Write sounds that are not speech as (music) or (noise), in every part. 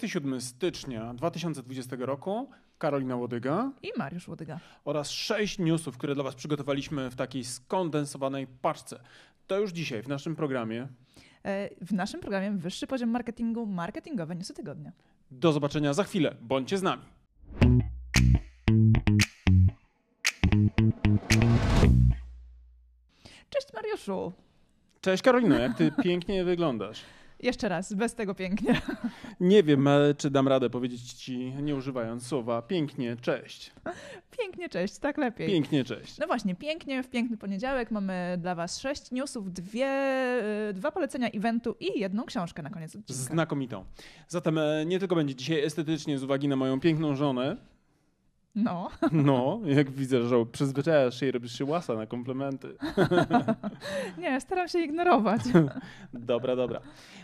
27 stycznia 2020 roku. Karolina Łodyga i Mariusz Łodyga. Oraz sześć newsów, które dla Was przygotowaliśmy w takiej skondensowanej paczce. To już dzisiaj w naszym programie. E, w naszym programie Wyższy Poziom Marketingu, marketingowe newsy tygodnia. Do zobaczenia za chwilę. Bądźcie z nami. Cześć Mariuszu. Cześć Karolino, jak ty (laughs) pięknie wyglądasz. Jeszcze raz, bez tego pięknie. Nie wiem, czy dam radę powiedzieć ci, nie używając słowa pięknie, cześć. Pięknie, cześć, tak lepiej. Pięknie, cześć. No właśnie, pięknie, w piękny poniedziałek mamy dla Was sześć newsów, dwie, y, dwa polecenia eventu i jedną książkę na koniec odcinka. Znakomitą. Zatem e, nie tylko będzie dzisiaj estetycznie z uwagi na moją piękną żonę, no. No, jak widzę, że przyzwyczajasz się i robisz się łasa na komplementy. (laughs) Nie, staram się ignorować. (laughs) dobra, dobra.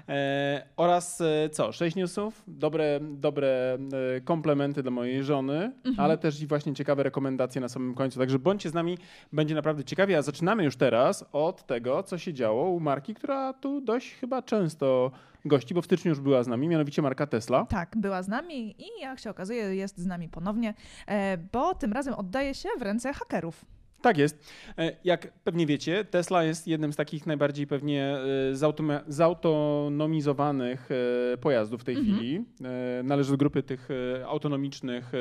E, oraz e, co? Sześć newsów, dobre, dobre e, komplementy dla mojej żony, mhm. ale też i właśnie ciekawe rekomendacje na samym końcu. Także bądźcie z nami, będzie naprawdę ciekawie. A zaczynamy już teraz od tego, co się działo u marki, która tu dość chyba często gości, bo w styczniu już była z nami, mianowicie marka Tesla. Tak, była z nami i jak się okazuje, jest z nami ponownie, e, bo tym razem oddaje się w ręce hakerów. Tak jest. E, jak pewnie wiecie, Tesla jest jednym z takich najbardziej pewnie e, zautonomizowanych pojazdów w tej mhm. chwili. Należy do grupy tych autonomicznych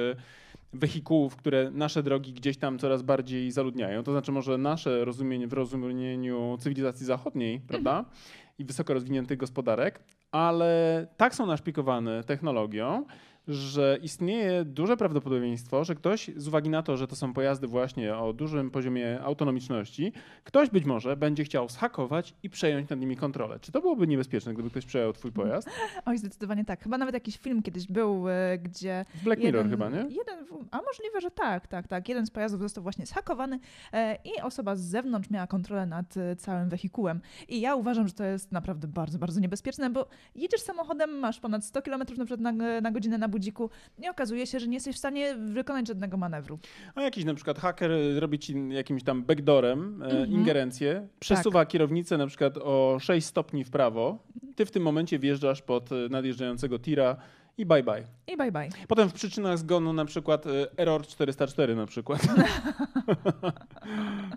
wehikułów, które nasze drogi gdzieś tam coraz bardziej zaludniają. To znaczy może nasze rozumienie w rozumieniu cywilizacji zachodniej, prawda? Mhm. I wysoko rozwiniętych gospodarek, ale tak są naszpikowane technologią, że istnieje duże prawdopodobieństwo, że ktoś z uwagi na to, że to są pojazdy właśnie o dużym poziomie autonomiczności, ktoś być może będzie chciał zhakować i przejąć nad nimi kontrolę. Czy to byłoby niebezpieczne, gdyby ktoś przejął twój pojazd? (laughs) Oj, zdecydowanie tak. Chyba nawet jakiś film kiedyś był, e, gdzie... Black Mirror chyba, nie? Jeden, a możliwe, że tak, tak, tak. Jeden z pojazdów został właśnie zhakowany e, i osoba z zewnątrz miała kontrolę nad e, całym wehikułem. I ja uważam, że to jest naprawdę bardzo, bardzo niebezpieczne, bo jedziesz samochodem, masz ponad 100 km na, na, na godzinę na budziku i okazuje się, że nie jesteś w stanie wykonać żadnego manewru. A jakiś na przykład haker robi ci jakimś tam backdoorem e, mhm. ingerencję, przesuwa tak. kierownicę na przykład o 6 stopni w prawo, ty w tym momencie wjeżdżasz pod e, nadjeżdżającego tira i bye bye. I bye bye. Potem w przyczynach zgonu na przykład y, error 404 na przykład. (laughs)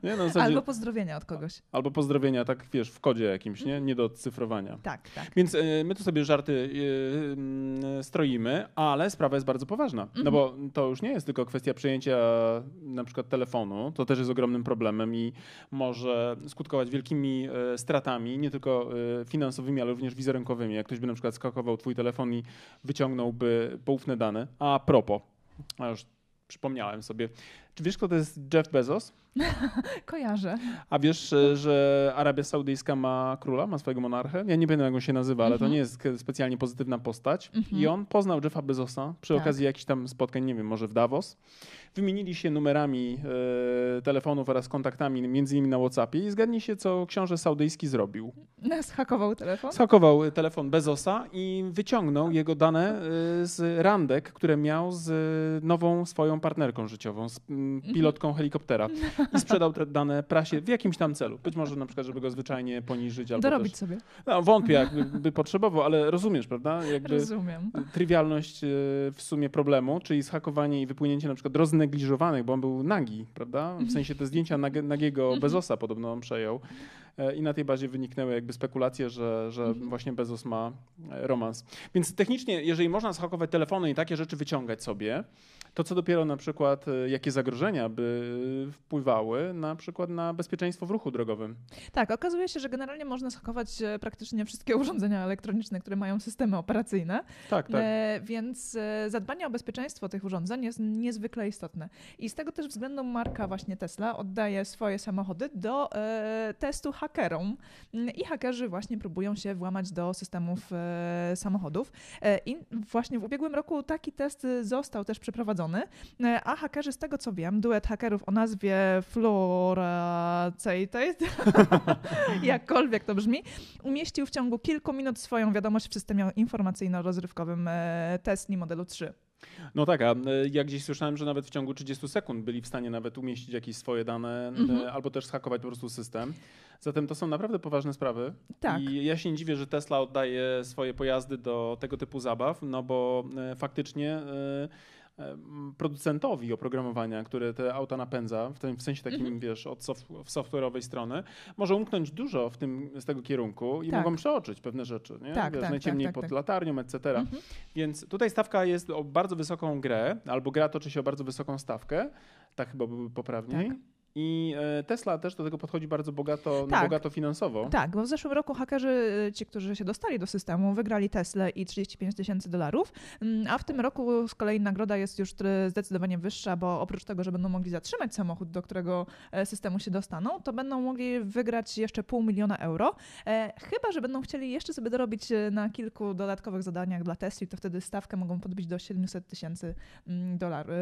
nie, no zasadzie... Albo pozdrowienia od kogoś. Albo pozdrowienia, tak wiesz, w kodzie jakimś, nie? Nie do odcyfrowania. Tak, tak. Więc y, my tu sobie żarty y, stroimy, ale sprawa jest bardzo poważna. Mhm. No bo to już nie jest tylko kwestia przejęcia na przykład telefonu, to też jest ogromnym problemem i może skutkować wielkimi stratami, nie tylko finansowymi, ale również wizerunkowymi. Jak ktoś by na przykład skakował twój telefon i wyciągnął wyciągnąłby poufne dane. A propos, a już przypomniałem sobie. Czy wiesz, kto to jest Jeff Bezos? (laughs) Kojarzę. A wiesz, e, że Arabia Saudyjska ma króla, ma swojego monarchę? Ja nie wiem, jak on się nazywa, ale to mhm. nie jest specjalnie pozytywna postać. I on poznał Jeffa Bezosa przy tak. okazji jakichś tam spotkań, nie wiem, może w Davos. Wymienili się numerami e, telefonów oraz kontaktami, między innymi na WhatsAppie i zgadnij się, co książę saudyjski zrobił. (laughs) Zhakował telefon? Zhakował telefon Bezosa i wyciągnął jego dane e, z randek, które miał z nową swoją partnerką życiową, z mm, pilotką helikoptera. (laughs) I sprzedał te dane prasie w jakimś tam celu. Być może na przykład, żeby go zwyczajnie poniżyć. Albo Dorobić też, sobie. No, wątpię, jakby potrzebował, ale rozumiesz, prawda? Jakby Rozumiem. Trywialność e, w sumie problemu, czyli zhakowanie i wypłynięcie na przykład roznegliżowanych, bo on był nagi, prawda? W sensie te zdjęcia nagiego mhm. Bezosa podobno on przejął. E, I na tej bazie wyniknęły jakby spekulacje, że, że mhm. właśnie Bezos ma e, romans. Więc technicznie, jeżeli można zhakować telefony i takie rzeczy wyciągać sobie, to co dopiero na przykład, e, jakie zagrożenia by wpływały na przykład na bezpieczeństwo w ruchu drogowym. Tak, okazuje się, że generalnie można zhakować praktycznie wszystkie urządzenia elektroniczne, które mają systemy operacyjne. Tak, tak. E, więc zadbanie o bezpieczeństwo tych urządzeń jest niezwykle istotne. I z tego też względu marka właśnie Tesla oddaje swoje samochody do e, testu hakerom i hakerzy właśnie próbują się włamać do systemów e, samochodów. E, I właśnie w ubiegłym roku taki test został też przeprowadzony, e, a hakerzy z tego co wiem, duet hakerów o nazwie Floracated, (laughs) jakkolwiek to brzmi, umieścił w ciągu kilku minut swoją wiadomość w systemie informacyjno-rozrywkowym Tesla modelu 3. No tak, a jak gdzieś słyszałem, że nawet w ciągu 30 sekund byli w stanie nawet umieścić jakieś swoje dane mhm. albo też schakować po prostu system. Zatem to są naprawdę poważne sprawy. Tak. I ja się nie dziwię, że Tesla oddaje swoje pojazdy do tego typu zabaw, no bo faktycznie producentowi oprogramowania, które te auta napędza, w, tym, w sensie takim, mm -hmm. wiesz, od soft, software'owej strony, może umknąć dużo w tym, z tego kierunku i tak. mogą przeoczyć pewne rzeczy, nie? Tak, wiesz, tak, najciemniej tak, pod tak. latarnią, etc. Mm -hmm. Więc tutaj stawka jest o bardzo wysoką grę, albo gra toczy się o bardzo wysoką stawkę, tak chyba byłby poprawniej. I e, Tesla też do tego podchodzi bardzo bogato, tak. bogato finansowo. Tak, bo w zeszłym roku hakerzy, e, ci, którzy się dostali do systemu, wygrali Tesla i 35 tysięcy dolarów, mm, a w tym roku z kolei nagroda jest już zdecydowanie wyższa, bo oprócz tego, że będą mogli zatrzymać samochód, do którego e, systemu się dostaną, to będą mogli wygrać jeszcze pół miliona euro. Chyba, że będą chcieli jeszcze sobie dorobić na kilku dodatkowych zadaniach dla Tesli, to wtedy stawkę mogą podbić do 700 tysięcy mm, dolarów,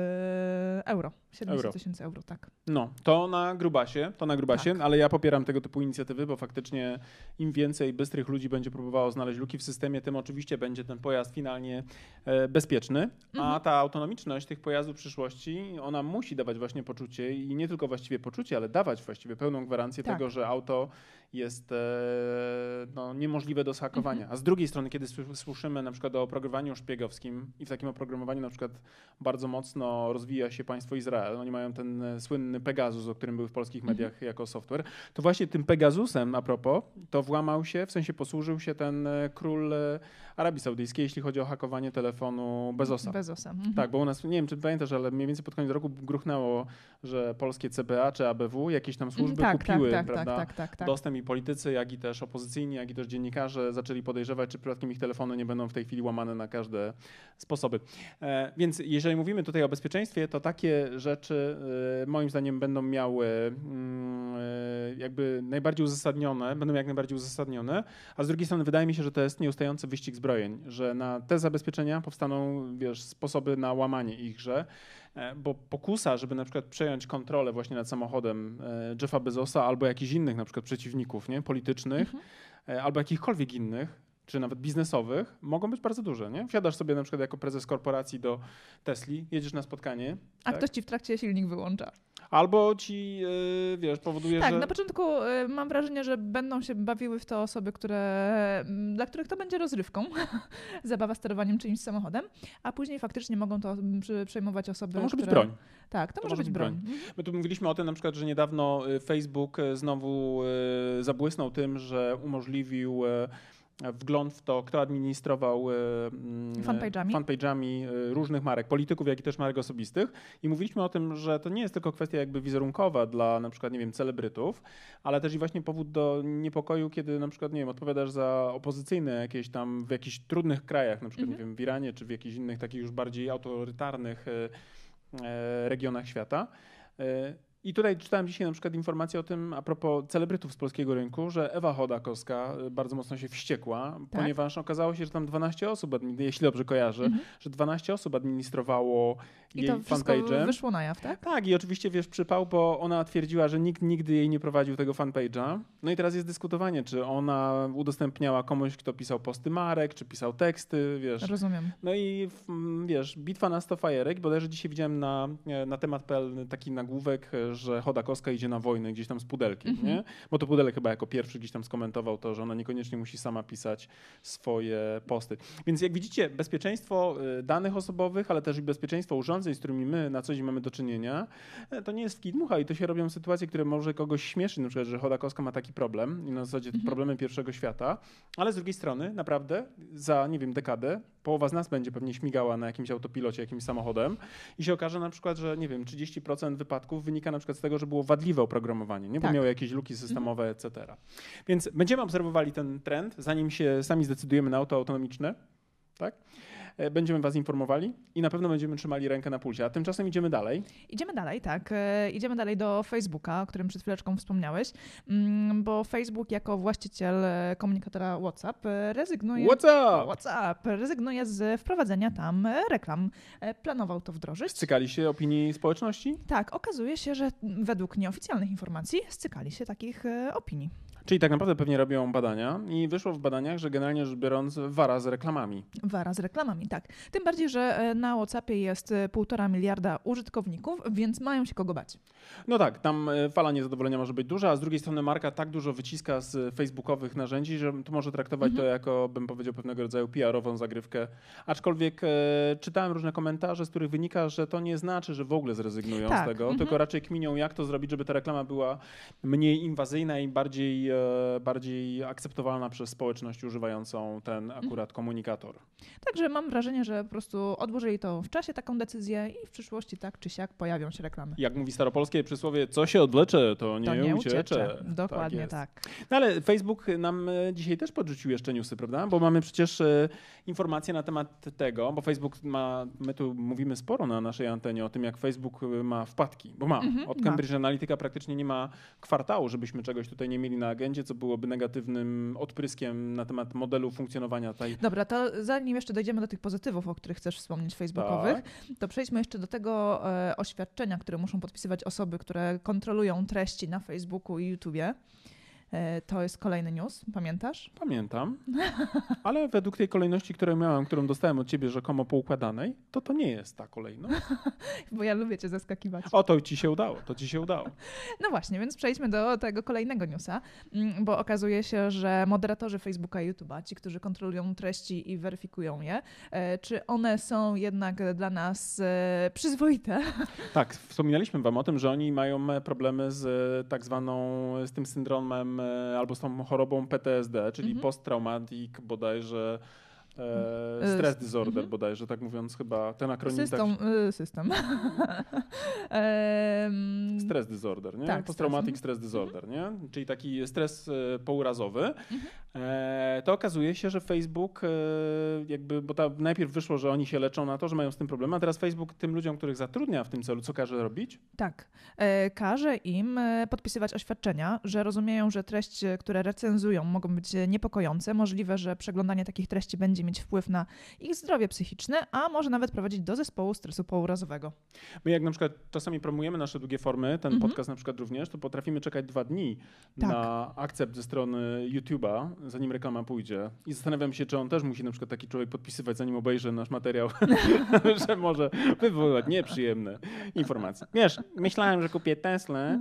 euro. 700 tysięcy euro. euro, tak. No, to na grubasie, to na grubasie, tak. ale ja popieram tego typu inicjatywy, bo faktycznie im więcej bystrych ludzi będzie próbowało znaleźć luki w systemie, tym oczywiście będzie ten pojazd finalnie e, bezpieczny, mhm. a ta autonomiczność tych pojazdów w przyszłości, ona musi dawać właśnie poczucie i nie tylko właściwie poczucie, ale dawać właściwie pełną gwarancję tak. tego, że auto jest e, no, niemożliwe do zhakowania. Mhm. A z drugiej strony, kiedy słyszymy na przykład o oprogramowaniu szpiegowskim i w takim oprogramowaniu na przykład bardzo mocno rozwija się państwo Izrael, oni mają ten e, słynny Pegasus, o którym był w polskich mhm. mediach jako software, to właśnie tym Pegasusem a propos, to włamał się, w sensie posłużył się ten e, król Arabii Saudyjskiej, jeśli chodzi o hakowanie telefonu Bezosa. Bezosa. Mhm. Tak, bo u nas, nie wiem czy pamiętasz, ale mniej więcej pod koniec roku gruchnęło, że polskie CBA czy ABW, jakieś tam służby tak, kupiły tak, tak, prawda, tak, tak, tak, dostęp i politycy, jak i też opozycyjni, jak i też dziennikarze zaczęli podejrzewać, czy przypadkiem ich telefony nie będą w tej chwili łamane na każde sposoby. E, więc jeżeli mówimy tutaj o bezpieczeństwie, to takie rzeczy e, moim zdaniem będą miały mm, e, jakby najbardziej uzasadnione, będą jak najbardziej uzasadnione, a z drugiej strony wydaje mi się, że to jest nieustający wyścig zbrojeń, że na te zabezpieczenia powstaną wiesz, sposoby na łamanie ichże. E, bo pokusa, żeby na przykład przejąć kontrolę właśnie nad samochodem e, Jeffa Bezosa albo jakichś innych na przykład przeciwników nie? politycznych, mhm. E, albo jakichkolwiek innych, czy nawet biznesowych, mogą być bardzo duże. Nie? Wsiadasz sobie na przykład jako prezes korporacji do Tesli, jedziesz na spotkanie. A tak? ktoś ci w trakcie silnik wyłącza. Albo ci, yy, wiesz, powoduje, tak, że... Tak, na początku yy, mam wrażenie, że będą się bawiły w to osoby, które, yy, dla których to będzie rozrywką, (laughs) zabawa sterowaniem czyimś samochodem, a później faktycznie mogą to mm, przejmować osoby, To może które... być broń. Tak, to, to może, być broń. broń. Mhm. My tu mówiliśmy o tym na przykład, że niedawno y, Facebook y, znowu y, zabłysnął tym, że umożliwił wgląd w to, kto administrował e, mm, fanpage'ami. fanpage'ami e, różnych marek, polityków, jak i też marek osobistych. I mówiliśmy o tym, że to nie jest tylko kwestia jakby wizerunkowa dla na przykład, nie wiem, celebrytów, ale też i właśnie powód do niepokoju, kiedy na przykład, nie wiem, odpowiadasz za opozycyjne jakieś tam w jakichś trudnych krajach, na przykład, mhm. nie wiem, w Iranie, czy w jakichś innych takich już bardziej autorytarnych e, regionach świata i tutaj czytałem dzisiaj na przykład informację o tym a propos celebrytów z polskiego rynku, że Ewa Chodakowska y, bardzo mocno się wściekła, tak? ponieważ okazało się, że tam 12 osób, jeśli dobrze kojarzę, mhm. że 12 osób administrowało I jej fanpage'em. wyszło na jaw, tak? Tak, i oczywiście wiesz, przypał, bo ona twierdziła, że nikt nigdy jej nie prowadził tego fanpage'a. No i teraz jest dyskutowanie, czy ona udostępniała komuś, kto pisał posty marek, czy pisał teksty, wiesz. Rozumiem. No i wiesz, bitwa na 100 fajerek, bodajże dzisiaj widziałem na, na temat.pl taki nagłówek, że Chodakowska idzie na wojnę gdzieś tam z pudelkiem, mm -hmm. nie? Bo to pudelek chyba jako pierwszy gdzieś tam skomentował to, że ona niekoniecznie musi sama pisać swoje posty. Więc jak widzicie, bezpieczeństwo y, danych osobowych, ale też i bezpieczeństwo urządzeń, z którymi my na co dzień mamy do czynienia, e, to nie jest w kidmucha i to się robią sytuacje, które może kogoś śmieszyć, na przykład, że Chodakowska ma taki problem i na zasadzie -hmm. problemy pierwszego świata, ale z drugiej strony naprawdę za, nie wiem, dekadę połowa z nas będzie pewnie śmigała na jakimś autopilocie, jakimś samochodem i się okaże na przykład, że nie wiem, 30% wypadków wynika na przykład z tego, że było wadliwe oprogramowanie, nie? bo tak. miały jakieś luki mhm. systemowe, etc. Więc będziemy obserwowali ten trend, zanim się sami zdecydujemy na auto autonomiczne. Tak? E, będziemy Was informowali i na pewno będziemy trzymali rękę na pulsie. A tymczasem idziemy dalej. Idziemy dalej, tak. E, idziemy dalej do Facebooka, o którym przed chwileczką wspomniałeś, mm, bo Facebook jako właściciel e, komunikatora WhatsApp rezygnuje. WhatsApp! WhatsApp rezygnuje z wprowadzenia tam reklam. Planował to wdrożyć. Scykali się opinii społeczności? Tak, okazuje się, że według nieoficjalnych informacji scykali się takich opinii. Czyli tak naprawdę pewnie robią badania i wyszło w badaniach, że generalnie rzecz biorąc wara z reklamami. Wara z reklamami, tak. Tym bardziej, że e, na WhatsAppie jest e, półtora miliarda użytkowników, więc mają się kogo bać. No tak, tam e, fala niezadowolenia może być duża, a z drugiej strony marka tak dużo wyciska z facebookowych narzędzi, że to może traktować Mhm. to jako, bym powiedział, pewnego rodzaju PR-ową zagrywkę. Aczkolwiek e, czytałem różne komentarze, z których wynika, że to nie znaczy, że w ogóle zrezygnują Tak, z tego, mhm. tylko raczej kminią, jak to zrobić, żeby ta reklama była mniej inwazyjna i bardziej, bardziej akceptowalna przez społeczność używającą ten Mhm. akurat komunikator. Także mam wrażenie, że po prostu odłożyli to w czasie, taką decyzję i w przyszłości tak czy siak pojawią się reklamy. Jak mówi staropolskie przysłowie, co się odwlecze, to nie, to nie uciecze. uciecze. Dokładnie jest. tak. No ale Facebook nam e, dzisiaj też podrzucił jeszcze newsy, prawda? Bo mamy przecież e, informacje na temat tego, bo Facebook ma, my tu mówimy sporo na naszej antenie o tym, jak Facebook e, ma wpadki, bo ma. Mhm, Od ma. Cambridge Analytica praktycznie nie ma kwartału, żebyśmy czegoś tutaj nie mieli na agendzie, co byłoby negatywnym odpryskiem na temat modelu funkcjonowania tej Dobra, to zanim jeszcze dojdziemy do tych pozytywów, o których chcesz wspomnieć facebookowych, Tak. to przejdźmy jeszcze do tego e, oświadczenia, które muszą podpisywać osoby, które kontrolują treści na Facebooku i YouTubie. E, to jest kolejny news, pamiętasz? Pamiętam, (laughs) ale według tej kolejności, którą miałem, którą dostałem od ciebie rzekomo poukładanej, to to nie jest ta kolejność. (laughs) Bo ja lubię cię zaskakiwać. O, to ci się udało, to ci się udało. (laughs) No właśnie, więc przejdźmy do tego kolejnego newsa, mm, bo okazuje się, że moderatorzy Facebooka i YouTube'a, ci, którzy kontrolują treści i weryfikują je, e, czy one są jednak dla nas e, przyzwoite? Tak, wspominaliśmy wam o tym, że oni mają problemy z tak zwaną, z tym syndromem albo z tą chorobą PTSD, czyli Mhm. post-traumatic bodajże e, E, stress s- disorder mhm. bodajże, tak mówiąc chyba, ten akronim System. tak, system. (laughs) Em, Stres disorder, nie? Tak, Post-traumatic stres, stress disorder, nie? Czyli taki stres e, pourazowy. Mhm. E, to okazuje się, że Facebook e, jakby, bo ta, najpierw wyszło, że oni się leczą na to, że mają z tym problem, a teraz Facebook tym ludziom, których zatrudnia w tym celu, co każe robić? Tak. Każe im podpisywać oświadczenia, że rozumieją, że treści, które recenzują, mogą być niepokojące. Możliwe, że przeglądanie takich treści będzie mieć wpływ na ich zdrowie psychiczne, a może nawet prowadzić do zespołu stresu pourazowego. My jak na przykład czasami promujemy nasze długie formy, ten Mhm. podcast na przykład również, to potrafimy czekać dwa dni Tak. na akcept ze strony YouTube'a, zanim reklama pójdzie. I zastanawiam się, czy on też musi na przykład taki człowiek podpisywać, zanim obejrzy nasz materiał, (laughs) że może wywoływać nieprzyjemne informacje. Wiesz, myślałem, że kupię Teslę,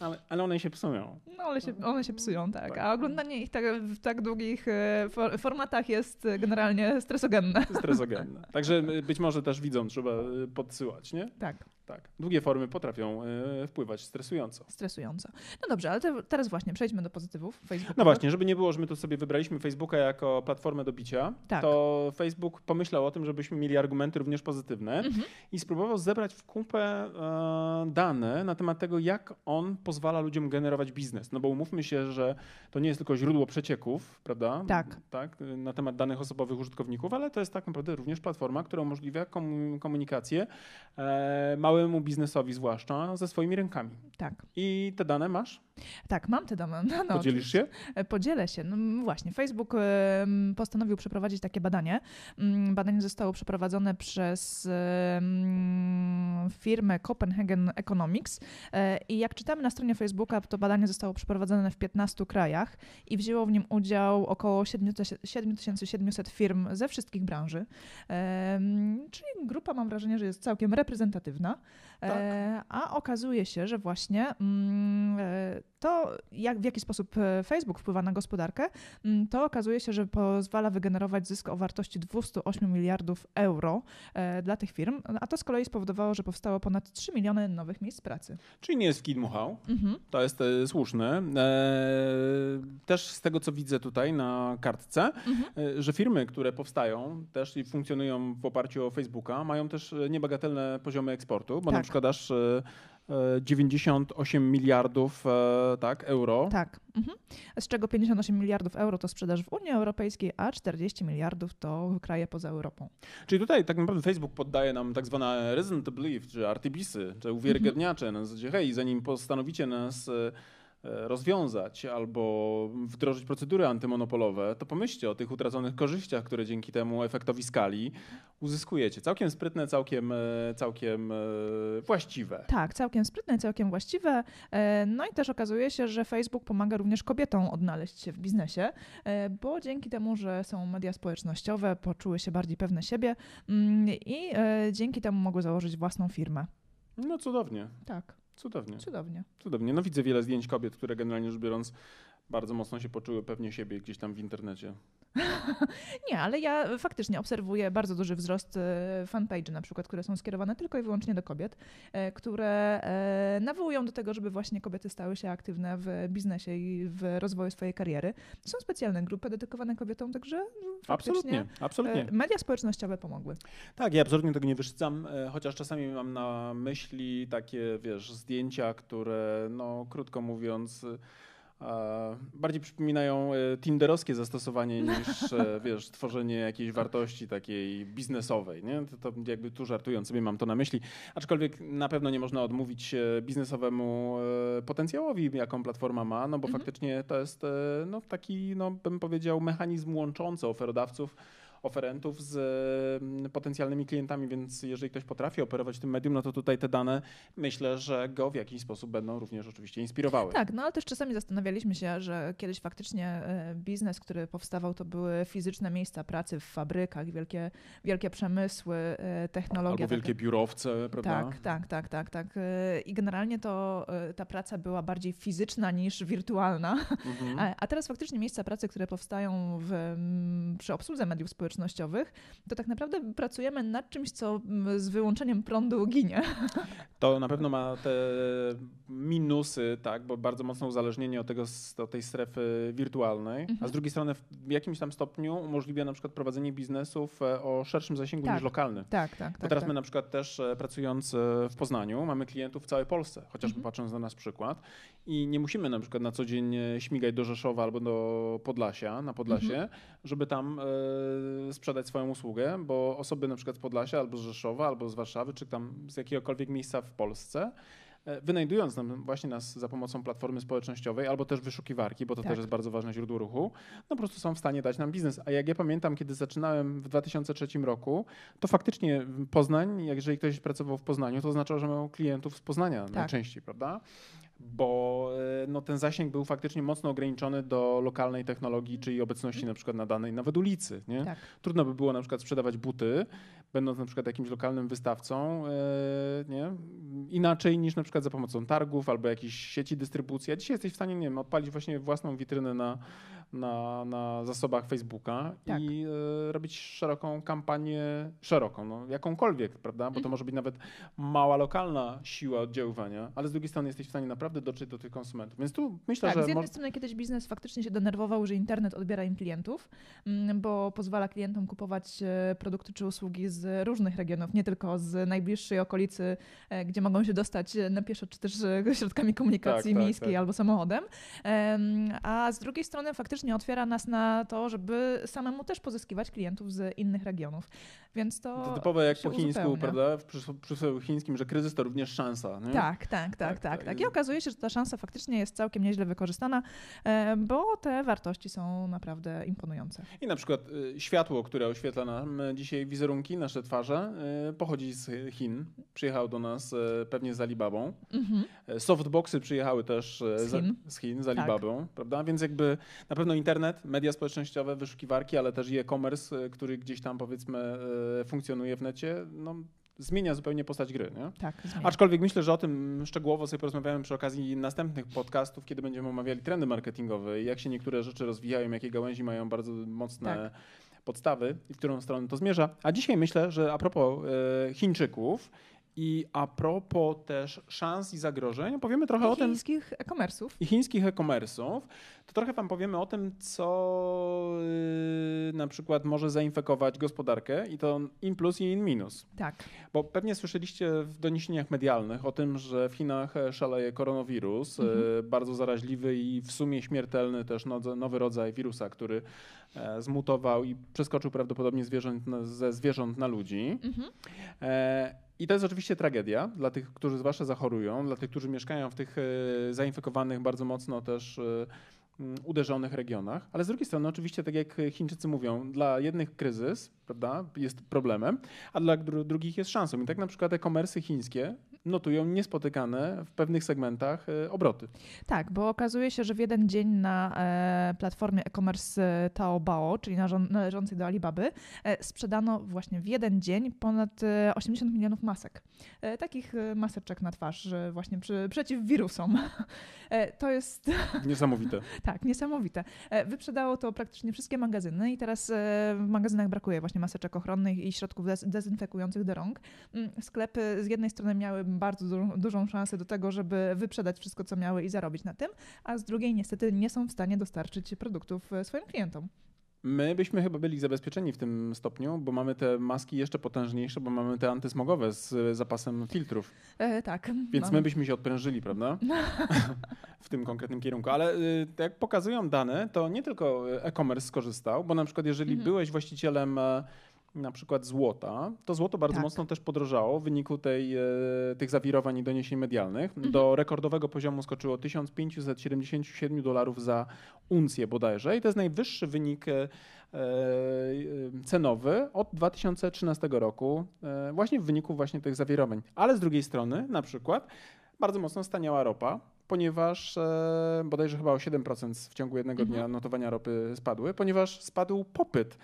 ale, ale one się psują. No, ale się, one się psują, tak. Tak. A oglądanie ich tak, w tak długich e, for, formatach jest e, generalnie stresogenne. Stresogenne. Także być może też widzom trzeba y, podsyłać, nie? Tak, Tak. Długie formy potrafią y, wpływać stresująco. stresująco. No dobrze, ale te, teraz właśnie przejdźmy do pozytywów Facebooka. No właśnie, żeby nie było, że my tu sobie wybraliśmy Facebooka jako platformę do bicia, Tak. to Facebook pomyślał o tym, żebyśmy mieli argumenty również pozytywne Mhm. i spróbował zebrać w kupę e, dane na temat tego, jak on pozwala ludziom generować biznes. No bo umówmy się, że to nie jest tylko źródło przecieków, prawda? Tak. tak na temat danych osobowych użytkowników, ale to jest tak naprawdę również platforma, która umożliwia komu- komunikację e, małemu biznesowi zwłaszcza ze swoimi rękami. Tak, I te dane masz? Tak, mam te dane. (laughs) No, no, Podzielisz się? E, Podzielę się. No właśnie, Facebook postanowił przeprowadzić takie badanie. Mm, Badanie zostało przeprowadzone przez firmę Copenhagen Economics E, i jak czytamy na stronie Facebooka, to badanie zostało przeprowadzone w 15 krajach i wzięło w nim udział około 7700 firm ze wszystkich branży. Czyli grupa, mam wrażenie, że jest całkiem reprezentatywna. E, A okazuje się, że właśnie mm, e, to, jak, w jaki sposób e, Facebook wpływa na gospodarkę, mm, to okazuje się, że pozwala wygenerować zysk o wartości 208 miliardów euro e, dla tych firm, a to z kolei spowodowało, że powstało ponad 3 miliony nowych miejsc pracy. Czyli nie jest dmuchał. Mhm. To jest e, słuszne. Też z tego, co widzę tutaj na kartce, Mhm. że firmy, które powstają też i funkcjonują w oparciu o Facebooka, mają też niebagatelne poziomy eksportu, bo na Tak. przykład aż 98 miliardów e, tak, euro. Tak. Mhm. Z czego 58 miliardów euro to sprzedaż w Unii Europejskiej, a 40 miliardów to kraje poza Europą. Czyli tutaj tak naprawdę Facebook poddaje nam tak zwane reason to believe, czy artibisy, czy uwiarygodniacze na zasadzie, hej, zanim postanowicie nas e, e, rozwiązać albo wdrożyć procedury antymonopolowe, to pomyślcie o tych utraconych korzyściach, które dzięki temu efektowi skali uzyskujecie. Całkiem sprytne, całkiem, całkiem właściwe. Tak, całkiem sprytne, całkiem właściwe. No i też okazuje się, że Facebook pomaga również kobietom odnaleźć się w biznesie, bo dzięki temu, że są media społecznościowe, poczuły się bardziej pewne siebie mm, i dzięki temu mogły założyć własną firmę. No cudownie. Tak. Cudownie. Cudownie. Cudownie. No widzę wiele zdjęć kobiet, które generalnie rzecz biorąc bardzo mocno się poczuły pewnie siebie gdzieś tam w internecie. (laughs) nie, ale ja faktycznie obserwuję bardzo duży wzrost e, fanpage na przykład, które są skierowane tylko i wyłącznie do kobiet, e, które e, nawołują do tego, żeby właśnie kobiety stały się aktywne w biznesie i w rozwoju swojej kariery. Są specjalne grupy dedykowane kobietom, także absolutnie, absolutnie. media społecznościowe pomogły. Tak, ja absolutnie tego nie wyszczam, chociaż czasami mam na myśli takie, wiesz, zdjęcia, które, no krótko mówiąc, bardziej przypominają e, tinderowskie zastosowanie niż, e, (laughs) wiesz, tworzenie jakiejś wartości takiej biznesowej, nie? To, to jakby tu żartując sobie mam to na myśli, aczkolwiek na pewno nie można odmówić e, biznesowemu potencjałowi, jaką platforma ma, no bo mhm. faktycznie to jest no, taki, no bym powiedział, mechanizm łączący oferodawców oferentów z mm, potencjalnymi klientami, więc jeżeli ktoś potrafi operować tym medium, no to tutaj te dane myślę, że go w jakiś sposób będą również oczywiście inspirowały. Tak, no ale też czasami zastanawialiśmy się, że kiedyś faktycznie e, biznes, który powstawał, to były fizyczne miejsca pracy w fabrykach, wielkie, wielkie przemysły, e, technologie. Albo wielkie biurowce, prawda? Tak, tak, tak, tak, tak. E, I generalnie to ta praca była bardziej fizyczna niż wirtualna. Mhm. (laughs) A teraz faktycznie miejsca pracy, które powstają w, przy obsłudze mediów społecznościowych, społecznościowych, to tak naprawdę pracujemy nad czymś, co z wyłączeniem prądu ginie. To na pewno ma te minusy, tak, bo bardzo mocne uzależnienie od, tego, od tej strefy wirtualnej, mhm. a z mhm. drugiej strony w jakimś tam stopniu umożliwia na przykład prowadzenie biznesów e, o szerszym zasięgu tak. niż lokalny. Tak, tak. Bo tak, teraz tak. my na przykład też e, pracując e, w Poznaniu mamy klientów w całej Polsce, chociażby mhm. patrząc na nasz przykład i nie musimy na przykład na co dzień śmigać do Rzeszowa albo do Podlasia, na Podlasie, mhm. żeby tam sprzedać swoją usługę, bo osoby na przykład z Podlasia albo z Rzeszowa, albo z Warszawy, czy tam z jakiegokolwiek miejsca w Polsce, e, wynajdując nam właśnie nas za pomocą platformy społecznościowej albo też wyszukiwarki, bo to tak. też jest bardzo ważne źródło ruchu, no po prostu są w stanie dać nam biznes. A jak ja pamiętam, kiedy zaczynałem w 2003 roku, to faktycznie Poznań, jeżeli ktoś pracował w Poznaniu, to oznaczało, że miał klientów z Poznania tak. najczęściej, prawda? Bo e, no, ten zasięg był faktycznie mocno ograniczony do lokalnej technologii, czyli obecności na przykład na danej nawet ulicy. Nie? Tak. Trudno by było na przykład sprzedawać buty, będąc na przykład jakimś lokalnym wystawcą, e, nie? inaczej niż na przykład za pomocą targów albo jakiejś sieci dystrybucji. A dzisiaj jesteś w stanie, nie wiem, odpalić właśnie własną witrynę na, na, na zasobach Facebooka tak. i e, robić szeroką kampanię, szeroką, no, jakąkolwiek, prawda? Bo to mhm. może być nawet mała lokalna siła oddziaływania, ale z drugiej strony jesteś w stanie naprawdę dotrzeć do tych konsumentów. Więc tu myślę, tak, że. Z jednej strony kiedyś biznes faktycznie się denerwował, że internet odbiera im klientów, mm, bo pozwala klientom kupować e, produkty czy usługi z różnych regionów, nie tylko z najbliższej okolicy, e, gdzie mogą się dostać na pieszo, czy też środkami komunikacji tak, tak, miejskiej tak, albo samochodem. A z drugiej strony faktycznie faktycznie otwiera nas na to, żeby samemu też pozyskiwać klientów z innych regionów. Więc to. To typowe jak po chińsku, uzupełnia. prawda? W przysłowiu chińskim, że kryzys to również szansa. Nie? Tak, tak, tak, tak, tak, tak. I okazuje się, że ta szansa faktycznie jest całkiem nieźle wykorzystana, e, bo te wartości są naprawdę imponujące. I na przykład y, światło, które oświetla nam dzisiaj wizerunki, nasze twarze, y, pochodzi z Chin. Przyjechał do nas pewnie z Alibabą. Mhm. Softboxy przyjechały też z Chin, z, Chin, z Alibabą, tak. prawda? Więc jakby na pewno internet, media społecznościowe, wyszukiwarki, ale też i e-commerce, który gdzieś tam powiedzmy funkcjonuje w necie, no, zmienia zupełnie postać gry. Nie? Tak, Aczkolwiek myślę, że o tym szczegółowo sobie porozmawiamy przy okazji następnych podcastów, kiedy będziemy omawiali trendy marketingowe i jak się niektóre rzeczy rozwijają, jakie gałęzi mają bardzo mocne tak. podstawy i w którą stronę to zmierza. A dzisiaj myślę, że a propos e, Chińczyków i a propos też szans i zagrożeń, powiemy trochę I o tym. chińskich e-commerce'ów. I chińskich e-commerce'ów. To trochę Wam powiemy o tym, co yy, na przykład może zainfekować gospodarkę i to in plus i in minus. Tak. Bo pewnie słyszeliście w doniesieniach medialnych o tym, że w Chinach szaleje koronawirus, mhm. yy, bardzo zaraźliwy i w sumie śmiertelny też nowy rodzaj wirusa, który e, zmutował i przeskoczył prawdopodobnie zwierząt, ze zwierząt na ludzi. Mhm. E, I to jest oczywiście tragedia dla tych, którzy zwłaszcza zachorują, dla tych, którzy mieszkają w tych e, zainfekowanych bardzo mocno też e, uderzonych regionach, ale z drugiej strony oczywiście, tak jak Chińczycy mówią, dla jednych kryzys prawda, jest problemem, a dla drugich jest szansą. I tak na przykład e-commerce chińskie notują niespotykane w pewnych segmentach e, obroty. Tak, bo okazuje się, że w jeden dzień na e, platformie e-commerce Taobao, czyli należącej do Alibaby, e, sprzedano właśnie w jeden dzień ponad 80 milionów masek. Takich maseczek na twarz właśnie przy, przeciw wirusom. (laughs) To jest... Niesamowite. (laughs) tak, niesamowite. Wyprzedało to praktycznie wszystkie magazyny i teraz w magazynach brakuje właśnie maseczek ochronnych i środków dezynfekujących do rąk. Mm, sklepy z jednej strony miały bardzo dużą, dużą szansę do tego, żeby wyprzedać wszystko, co miały i zarobić na tym, a z drugiej niestety nie są w stanie dostarczyć produktów e, swoim klientom. My byśmy chyba byli zabezpieczeni w tym stopniu, bo mamy te maski jeszcze potężniejsze, bo mamy te antysmogowe z zapasem filtrów. E, tak. Więc mamy. my byśmy się odprężyli, prawda? (laughs) w tym konkretnym kierunku. Ale y, jak pokazują dane, to nie tylko e-commerce skorzystał, bo na przykład jeżeli mhm. byłeś właścicielem e, na przykład złota, to złoto bardzo tak. mocno też podrożało w wyniku tej, e, tych zawirowań i doniesień medialnych. Mhm. Do rekordowego poziomu skoczyło 1577 dolarów za uncję bodajże i to jest najwyższy wynik e, e, cenowy od 2013 roku, właśnie w wyniku właśnie tych zawirowań. Ale z drugiej strony na przykład bardzo mocno staniała ropa, ponieważ bodajże chyba o 7% w ciągu jednego mhm. dnia notowania ropy spadły, ponieważ spadł popyt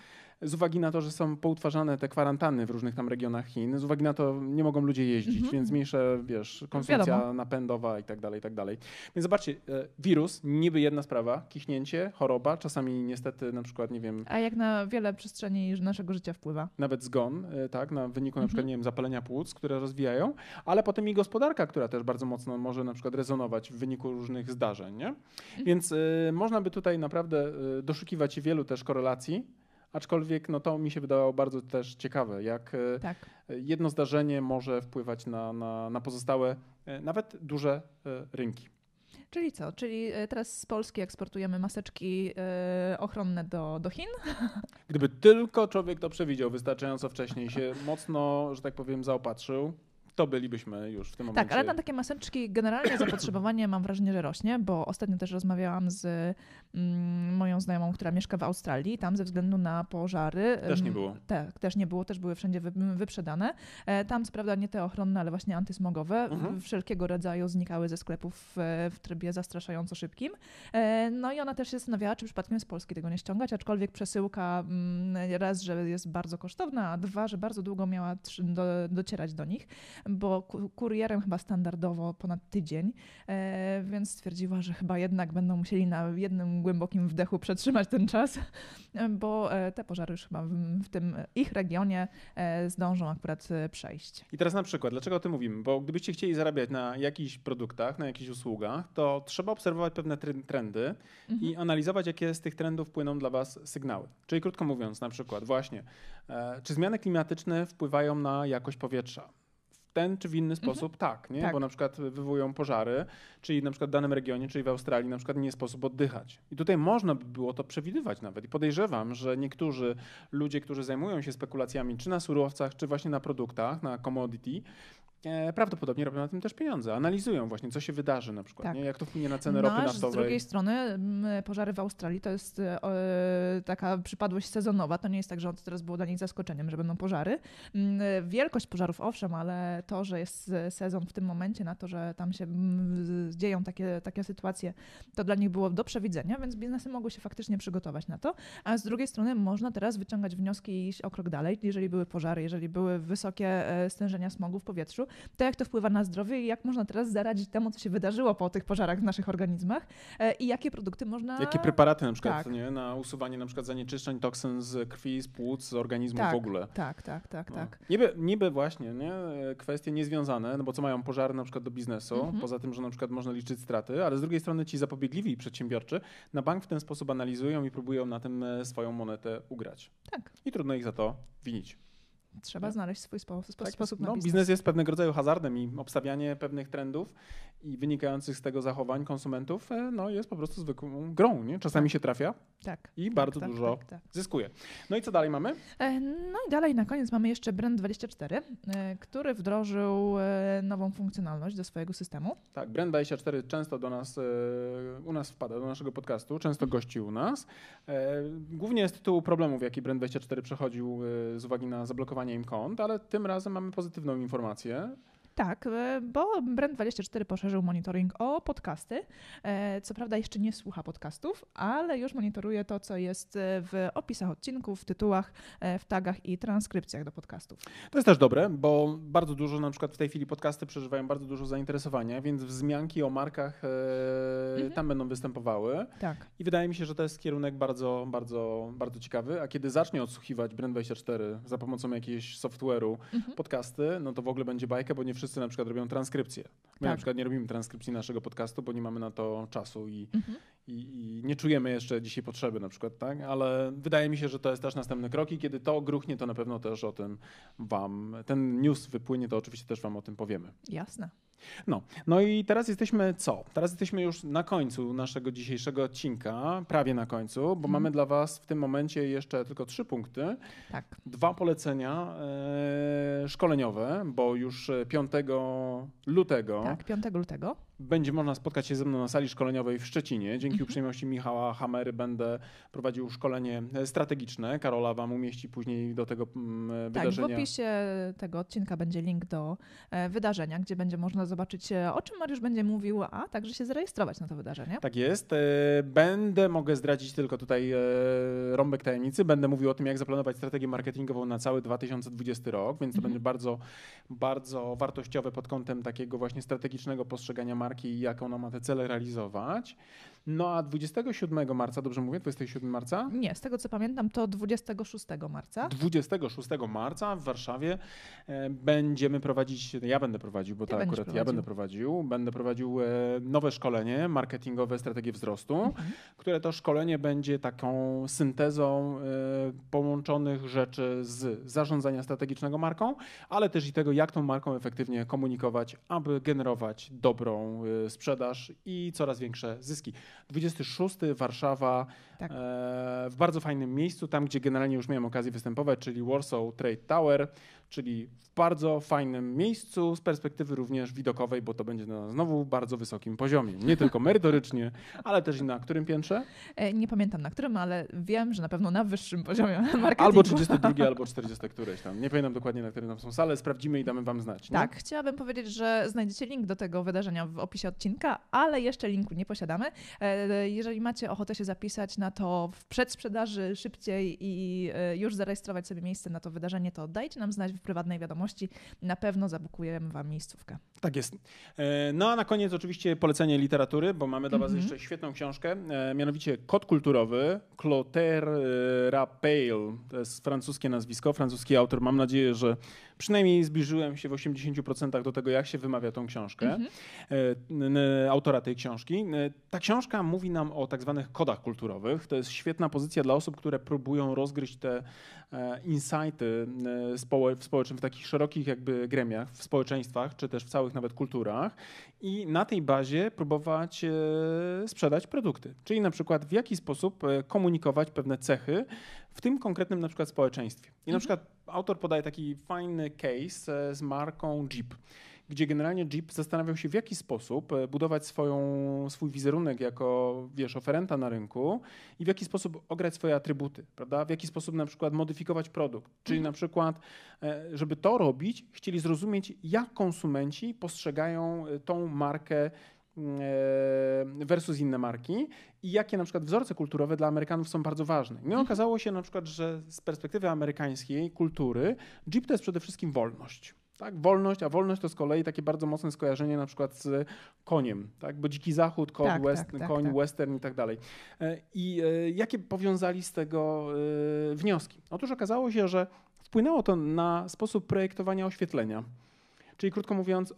z uwagi na to, że są poutwarzane te kwarantanny w różnych tam regionach Chin, z uwagi na to nie mogą ludzie jeździć, -hmm. więc mniejsza, wiesz, konsumpcja Wiadomo. napędowa i tak dalej, i tak dalej. Więc zobaczcie, e, wirus, niby jedna sprawa, kichnięcie, choroba, czasami niestety na przykład, nie wiem... A jak na wiele przestrzeni naszego życia wpływa? Nawet zgon, e, tak, na wyniku na przykład, -hmm. nie wiem, zapalenia płuc, które rozwijają, ale potem i gospodarka, która też bardzo mocno może na przykład rezonować w wyniku różnych zdarzeń, nie? -hmm. Więc y, można by tutaj naprawdę doszukiwać się wielu też korelacji, Aczkolwiek no to mi się wydawało bardzo też ciekawe, jak e, tak. jedno zdarzenie może wpływać na, na, na pozostałe, e, nawet duże e, rynki. Czyli co? Czyli teraz z Polski eksportujemy maseczki ochronne do, do Chin? Gdyby tylko człowiek to przewidział wystarczająco wcześniej, się mocno, że tak powiem, zaopatrzył, to bylibyśmy już w tym momencie. Tak, ale na takie maseczki generalnie zapotrzebowanie mam wrażenie, że rośnie, bo ostatnio też rozmawiałam z mm, moją znajomą, która mieszka w Australii. Tam ze względu na pożary. Też nie było. Tak, też nie było, też były wszędzie wy, wyprzedane. E, tam, co prawda, nie te ochronne, ale właśnie antysmogowe. Mhm. Wszelkiego rodzaju znikały ze sklepów w, w trybie zastraszająco szybkim. E, no i ona też się zastanawiała, czy przypadkiem z Polski tego nie ściągać, aczkolwiek przesyłka mm, raz, że jest bardzo kosztowna, a dwa, że bardzo długo miała do, docierać do nich bo kurierem chyba standardowo ponad tydzień, e, więc stwierdziła, że chyba jednak będą musieli na jednym głębokim wdechu przetrzymać ten czas, (laughs) bo e, te pożary już chyba w tym ich regionie e, zdążą akurat przejść. I teraz na przykład, dlaczego o tym mówimy? Bo gdybyście chcieli zarabiać na jakichś produktach, na jakichś usługach, to trzeba obserwować pewne trendy mhm. i analizować, jakie z tych trendów płyną dla Was sygnały. Czyli krótko mówiąc, na przykład właśnie, czy zmiany klimatyczne wpływają na jakość powietrza? Ten czy w inny mhm. sposób mhm. tak, nie? Tak. bo na przykład wywołują pożary, czyli na przykład w danym regionie, czyli w Australii na przykład nie jest sposób oddychać. I tutaj można by było to przewidywać nawet. I podejrzewam, że niektórzy ludzie, którzy zajmują się spekulacjami czy na surowcach, czy właśnie na produktach, na commodity, prawdopodobnie robią na tym też pieniądze. Analizują właśnie, co się wydarzy na przykład, tak. nie? jak to wpłynie na cenę no, ropy naftowej. Z drugiej strony pożary w Australii to jest e, taka przypadłość sezonowa. To nie jest tak, że teraz było dla nich zaskoczeniem, że będą pożary. Wielkość pożarów owszem, ale to, że jest sezon w tym momencie, na to, że tam się dzieją takie, takie sytuacje, to dla nich było do przewidzenia, więc biznesy mogły się faktycznie przygotować na to. A z drugiej strony można teraz wyciągać wnioski i iść o krok dalej. Jeżeli były pożary, jeżeli były wysokie e, stężenia smogu w powietrzu, to jak to wpływa na zdrowie i jak można teraz zaradzić temu, co się wydarzyło po tych pożarach w naszych organizmach e, i jakie produkty można... Jakie preparaty na przykład, tak. nie? Na usuwanie na przykład zanieczyszczeń, toksyn z krwi, z płuc, z organizmu tak, w ogóle. Tak, tak, tak, no. tak. Niby, niby właśnie, nie? Kwestie niezwiązane, no bo co mają pożary na przykład do biznesu, mhm. poza tym, że na przykład można liczyć straty, ale z drugiej strony ci zapobiegliwi i przedsiębiorczy na bank w ten sposób analizują i próbują na tym e, swoją monetę ugrać. Tak. I trudno ich za to winić. Trzeba znaleźć swój spo, spo, Tak, sposób na no, biznes. biznes jest pewnego rodzaju hazardem i obstawianie pewnych trendów i wynikających z tego zachowań konsumentów e, no, jest po prostu zwykłą grą. Nie? Czasami Tak. się trafia, Tak. i tak, bardzo tak, dużo Tak, tak. zyskuje. No i co dalej mamy? E, No i dalej na koniec mamy jeszcze Brand24, e, który wdrożył nową funkcjonalność do swojego systemu. Tak, Brand24 często do nas, u nas wpada, do naszego podcastu, często gości u nas. Głównie z tytułu problemów, jaki Brand24 przechodził z uwagi na zablokowanie im kont, ale tym razem mamy pozytywną informację. Tak, e, bo Brand24 poszerzył monitoring o podcasty. E, Co prawda jeszcze nie słucha podcastów, ale już monitoruje to, co jest e, w opisach odcinków, w tytułach, w tagach i transkrypcjach do podcastów. To jest też dobre, bo bardzo dużo, na przykład w tej chwili podcasty przeżywają bardzo dużo zainteresowania, więc wzmianki o markach Mhm. tam będą występowały. Tak. I wydaje mi się, że to jest kierunek bardzo, bardzo, bardzo ciekawy. A kiedy zacznie odsłuchiwać Brand24 za pomocą jakiegoś software'u Mhm. podcasty, no to w ogóle będzie bajka, bo nie wszyscy na przykład robią transkrypcję. My na Tak. przykład nie robimy transkrypcji naszego podcastu, bo nie mamy na to czasu i, Mhm. i, i nie czujemy jeszcze dzisiaj potrzeby na przykład, tak? Ale wydaje mi się, że to jest też następny krok i kiedy to gruchnie, to na pewno też o tym wam, ten news wypłynie, to oczywiście też wam o tym powiemy. Jasne. No, no i teraz jesteśmy co? Teraz jesteśmy już na końcu naszego dzisiejszego odcinka, prawie na końcu, bo Mhm. mamy dla Was w tym momencie jeszcze tylko trzy punkty. Tak. Dwa polecenia e, szkoleniowe, bo już e, 5 lutego Tak, 5 lutego. Będzie można spotkać się ze mną na sali szkoleniowej w Szczecinie. Dzięki Mhm. uprzejmości Michała Hamery będę prowadził szkolenie strategiczne. Karola Wam umieści później do tego mm, Tak, w wydarzenia. opisie tego odcinka będzie link do e, wydarzenia, gdzie będzie można zobaczyć, e, o czym Mariusz będzie mówił, a także się zarejestrować na to wydarzenie. Tak jest. E, Będę, mogę zdradzić tylko tutaj rąbek tajemnicy, będę mówił o tym, jak zaplanować strategię marketingową na cały 2020 rok, więc to Mhm. będzie bardzo, bardzo wartościowe pod kątem takiego właśnie strategicznego postrzegania marki i jak ona ma te cele realizować. No a 27 marca, dobrze mówię, 27 marca? Nie, z tego co pamiętam, to 26 marca. 26 marca w Warszawie e, będziemy prowadzić, ja będę prowadził, bo Ty będziesz akurat ja prowadził. będę prowadził, będę prowadził e, nowe szkolenie marketingowe strategie wzrostu, Mhm. które to szkolenie będzie taką syntezą e, połączonych rzeczy z zarządzania strategicznego marką, ale też i tego, jak tą marką efektywnie komunikować, aby generować dobrą sprzedaż i coraz większe zyski. 26 Warszawa Tak. e, w bardzo fajnym miejscu, tam gdzie generalnie już miałem okazję występować, czyli Warsaw Trade Tower, czyli w bardzo fajnym miejscu z perspektywy również widokowej, bo to będzie na znowu bardzo wysokim poziomie. Nie tylko (laughs) merytorycznie, ale też i na którym piętrze? E, Nie pamiętam na którym, ale wiem, że na pewno na wyższym poziomie (laughs) marketingu. Albo 32, (laughs) albo 40 któreś tam. Nie pamiętam dokładnie, na którym tam są sale. Sprawdzimy i damy wam znać. nie? Tak, chciałabym powiedzieć, że znajdziecie link do tego wydarzenia w opisie odcinka, ale jeszcze linku nie posiadamy. E, Jeżeli macie ochotę się zapisać na to w przedsprzedaży szybciej i e, już zarejestrować sobie miejsce na to wydarzenie, to dajcie nam znać w prywatnej wiadomości. Na pewno zabukujemy Wam miejscówkę. Tak jest. E, No a na koniec oczywiście polecenie literatury, bo mamy dla Was Mhm. jeszcze świetną książkę, mianowicie Kod kulturowy, Clotaire e, Raphael. To jest francuskie nazwisko, francuski autor. Mam nadzieję, że przynajmniej zbliżyłem się w 80% do tego, jak się wymawia tą książkę, Mhm. e, autora tej książki. E, Ta książka mówi nam o tak zwanych kodach kulturowych. To jest świetna pozycja dla osób, które próbują rozgryźć te e, insighty w społecznym, w takich szerokich jakby gremiach, w społeczeństwach, czy też w całych nawet kulturach i na tej bazie próbować sprzedać produkty. Czyli na przykład w jaki sposób komunikować pewne cechy w tym konkretnym na przykład społeczeństwie. I na Mhm. przykład autor podaje taki fajny case e, z marką Jeep gdzie generalnie Jeep zastanawiał się, w jaki sposób e, budować swoją, swój wizerunek jako, wiesz, oferenta na rynku i w jaki sposób ograć swoje atrybuty, prawda? W jaki sposób na przykład modyfikować produkt. Czyli na przykład, e, żeby to robić, chcieli zrozumieć, jak konsumenci postrzegają tą markę versus inne marki i jakie na przykład wzorce kulturowe dla Amerykanów są bardzo ważne. No okazało się na przykład, że z perspektywy amerykańskiej kultury Jeep to jest przede wszystkim wolność. Tak, wolność, a wolność to z kolei takie bardzo mocne skojarzenie na przykład z koniem, tak? bo dziki zachód, koń, Tak, west, tak, tak, koń tak. western i tak dalej. E, I e, jakie powiązali z tego e, wnioski? Otóż okazało się, że wpłynęło to na sposób projektowania oświetlenia. Czyli krótko mówiąc,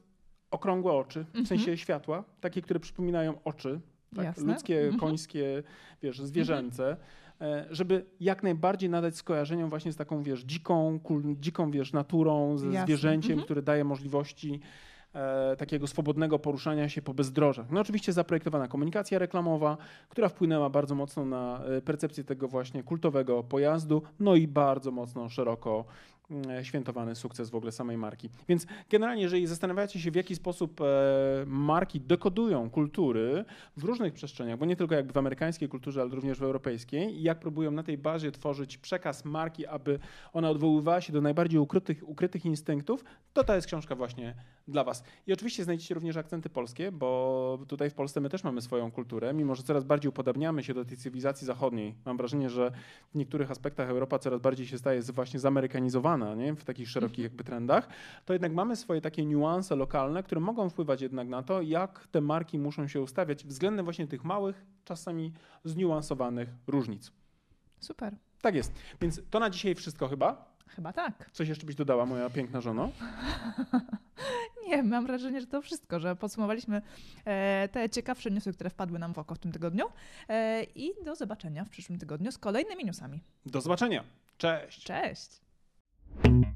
okrągłe oczy, w Mhm. sensie światła, takie, które przypominają oczy tak? ludzkie, mhm. końskie, wiesz, zwierzęce. E, żeby jak najbardziej nadać skojarzeniom właśnie z taką, wiesz, dziką, dziką wiesz, naturą, ze Jasne. zwierzęciem, mhm. które daje możliwości e, takiego swobodnego poruszania się po bezdrożach. No oczywiście zaprojektowana komunikacja reklamowa, która wpłynęła bardzo mocno na e, percepcję tego właśnie kultowego pojazdu, no i bardzo mocno szeroko świętowany sukces w ogóle samej marki. Więc generalnie, jeżeli zastanawiacie się, w jaki sposób e, marki dekodują kultury w różnych przestrzeniach, bo nie tylko jakby w amerykańskiej kulturze, ale również w europejskiej, i jak próbują na tej bazie tworzyć przekaz marki, aby ona odwoływała się do najbardziej ukrytych, ukrytych instynktów, to ta jest książka właśnie dla Was. I oczywiście znajdziecie również akcenty polskie, bo tutaj w Polsce my też mamy swoją kulturę, mimo że coraz bardziej upodabniamy się do tej cywilizacji zachodniej. Mam wrażenie, że w niektórych aspektach Europa coraz bardziej się staje właśnie zamerykanizowana nie? w takich szerokich jakby trendach, to jednak mamy swoje takie niuanse lokalne, które mogą wpływać jednak na to, jak te marki muszą się ustawiać względem właśnie tych małych, czasami zniuansowanych różnic. Super. Tak jest. Więc to na dzisiaj wszystko chyba. Chyba tak. Coś jeszcze byś dodała, moja piękna żono? (laughs) Nie, mam wrażenie, że to wszystko, że podsumowaliśmy e, te ciekawsze newsy, które wpadły nam w oko w tym tygodniu e, i do zobaczenia w przyszłym tygodniu z kolejnymi newsami. Do zobaczenia. Cześć. Cześć. you.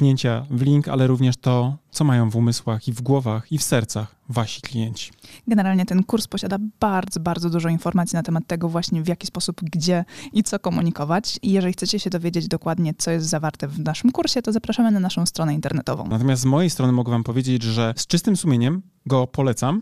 kliknięcia w link, ale również to, co mają w umysłach i w głowach i w sercach wasi klienci. Generalnie ten kurs posiada bardzo, bardzo dużo informacji na temat tego właśnie w jaki sposób, gdzie i co komunikować. I jeżeli chcecie się dowiedzieć dokładnie, co jest zawarte w naszym kursie, to zapraszamy na naszą stronę internetową. Natomiast z mojej strony mogę wam powiedzieć, że z czystym sumieniem go polecam